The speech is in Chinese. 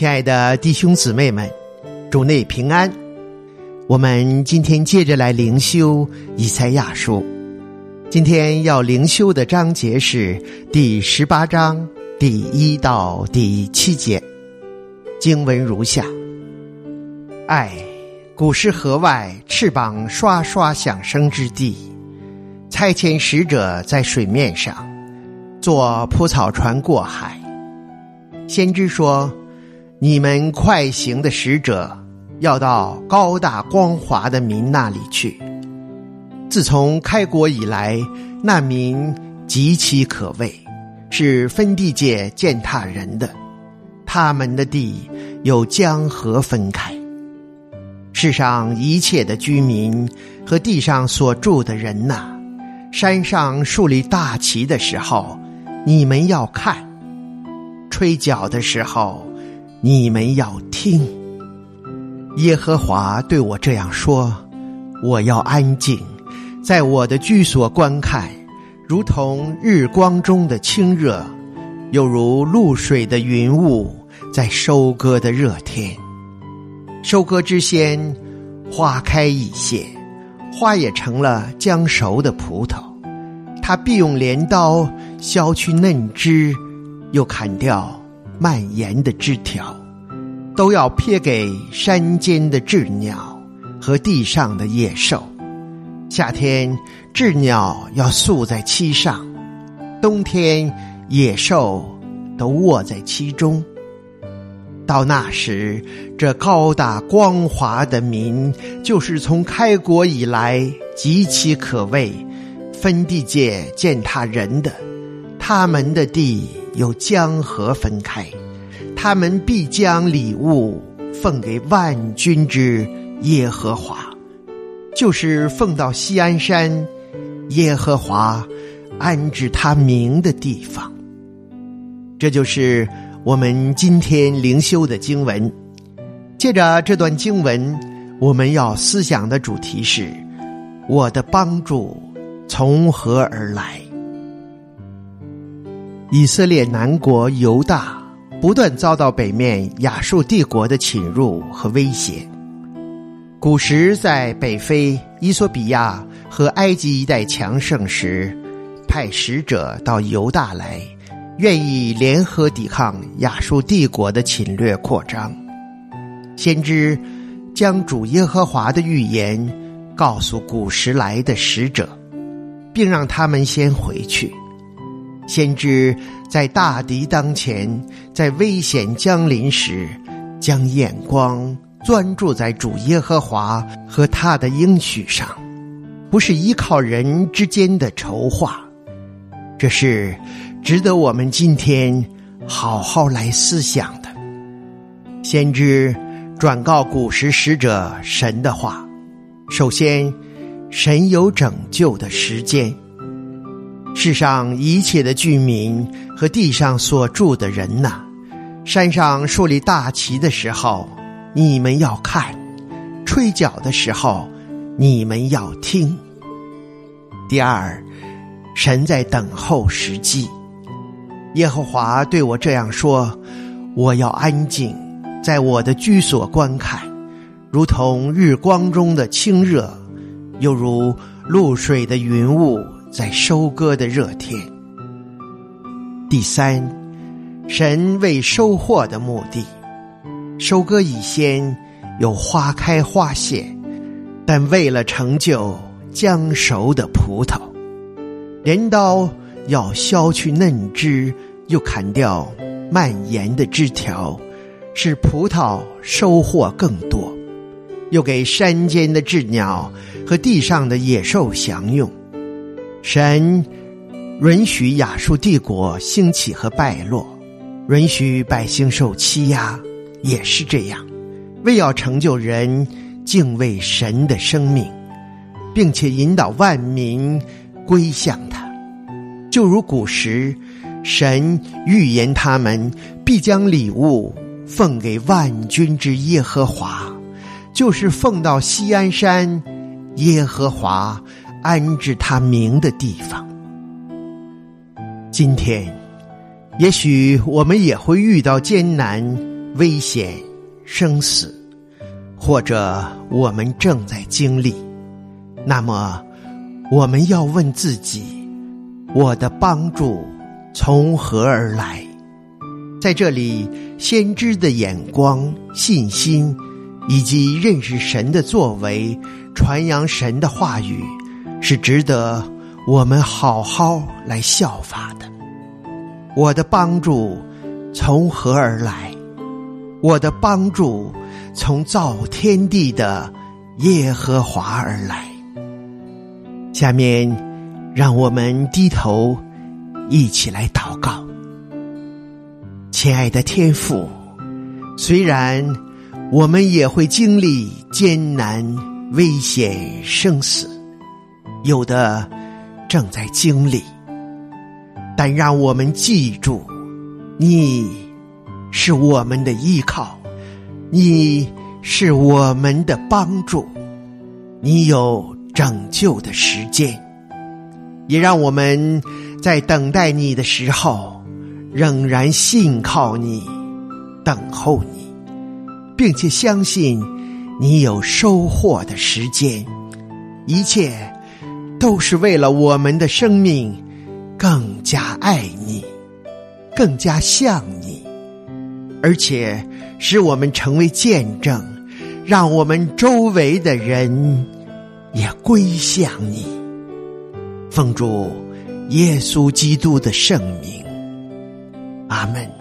亲爱的弟兄姊妹们，主内平安。我们今天接着来灵修以赛亚书。今天要灵修的章节是第十八章第一到第七节。经文如下：爱，古时河外翅膀刷刷响声之地，差遣使者在水面上，坐铺草船过海。先知说。你们快行的使者，要到高大光华的民那里去。自从开国以来，那民极其可畏，是分地界践踏人的。他们的地有江河分开。世上一切的居民和地上所住的人呐，山上树立大旗的时候，你们要看；吹角的时候。你们要听，耶和华对我这样说：我要安静，在我的居所观看，如同日光中的清热，又如露水的云雾，在收割的热天。收割之先，花开已谢，花也成了将熟的葡萄。他必用镰刀削去嫩枝，又砍掉。蔓延的枝条，都要撇给山间的鸷鸟和地上的野兽。夏天，鸷鸟要宿在其上；冬天，野兽都卧在其中。到那时，这高大光滑的民，就是从开国以来极其可畏、分地界践踏人的，他们的地。有江河分开，他们必将礼物奉给万军之耶和华，就是奉到西安山，耶和华安置他名的地方。这就是我们今天灵修的经文。借着这段经文，我们要思想的主题是：我的帮助从何而来？以色列南国犹大不断遭到北面亚述帝国的侵入和威胁。古时在北非伊索比亚和埃及一带强盛时，派使者到犹大来，愿意联合抵抗亚述帝国的侵略扩张。先知将主耶和华的预言告诉古时来的使者，并让他们先回去。先知在大敌当前，在危险将临时，将眼光专注在主耶和华和他的应许上，不是依靠人之间的筹划。这是值得我们今天好好来思想的。先知转告古时使者神的话：首先，神有拯救的时间。世上一切的居民和地上所住的人呐，山上树立大旗的时候，你们要看；吹角的时候，你们要听。第二，神在等候时机。耶和华对我这样说：我要安静，在我的居所观看，如同日光中的清热，又如露水的云雾。在收割的热天。第三，神为收获的目的，收割以先有花开花谢，但为了成就将熟的葡萄，镰刀要削去嫩枝，又砍掉蔓延的枝条，使葡萄收获更多，又给山间的鸷鸟和地上的野兽享用。神允许亚述帝国兴起和败落，允许百姓受欺压，也是这样，为要成就人敬畏神的生命，并且引导万民归向他。就如古时，神预言他们必将礼物奉给万军之耶和华，就是奉到西安山，耶和华。安置他名的地方。今天，也许我们也会遇到艰难、危险、生死，或者我们正在经历，那么我们要问自己：我的帮助从何而来？在这里，先知的眼光、信心，以及认识神的作为、传扬神的话语，是值得我们好好来效法的。我的帮助从何而来？我的帮助从造天地的耶和华而来。下面，让我们低头一起来祷告。亲爱的天父，虽然我们也会经历艰难、危险、生死，有的正在经历，但让我们记住，你是我们的依靠，你是我们的帮助，你有拯救的时间，也让我们在等待你的时候。仍然信靠你，等候你，并且相信你有收获的时间。一切都是为了我们的生命更加爱你，更加像你，而且使我们成为见证，让我们周围的人也归向你。奉主耶稣基督的圣名。阿门。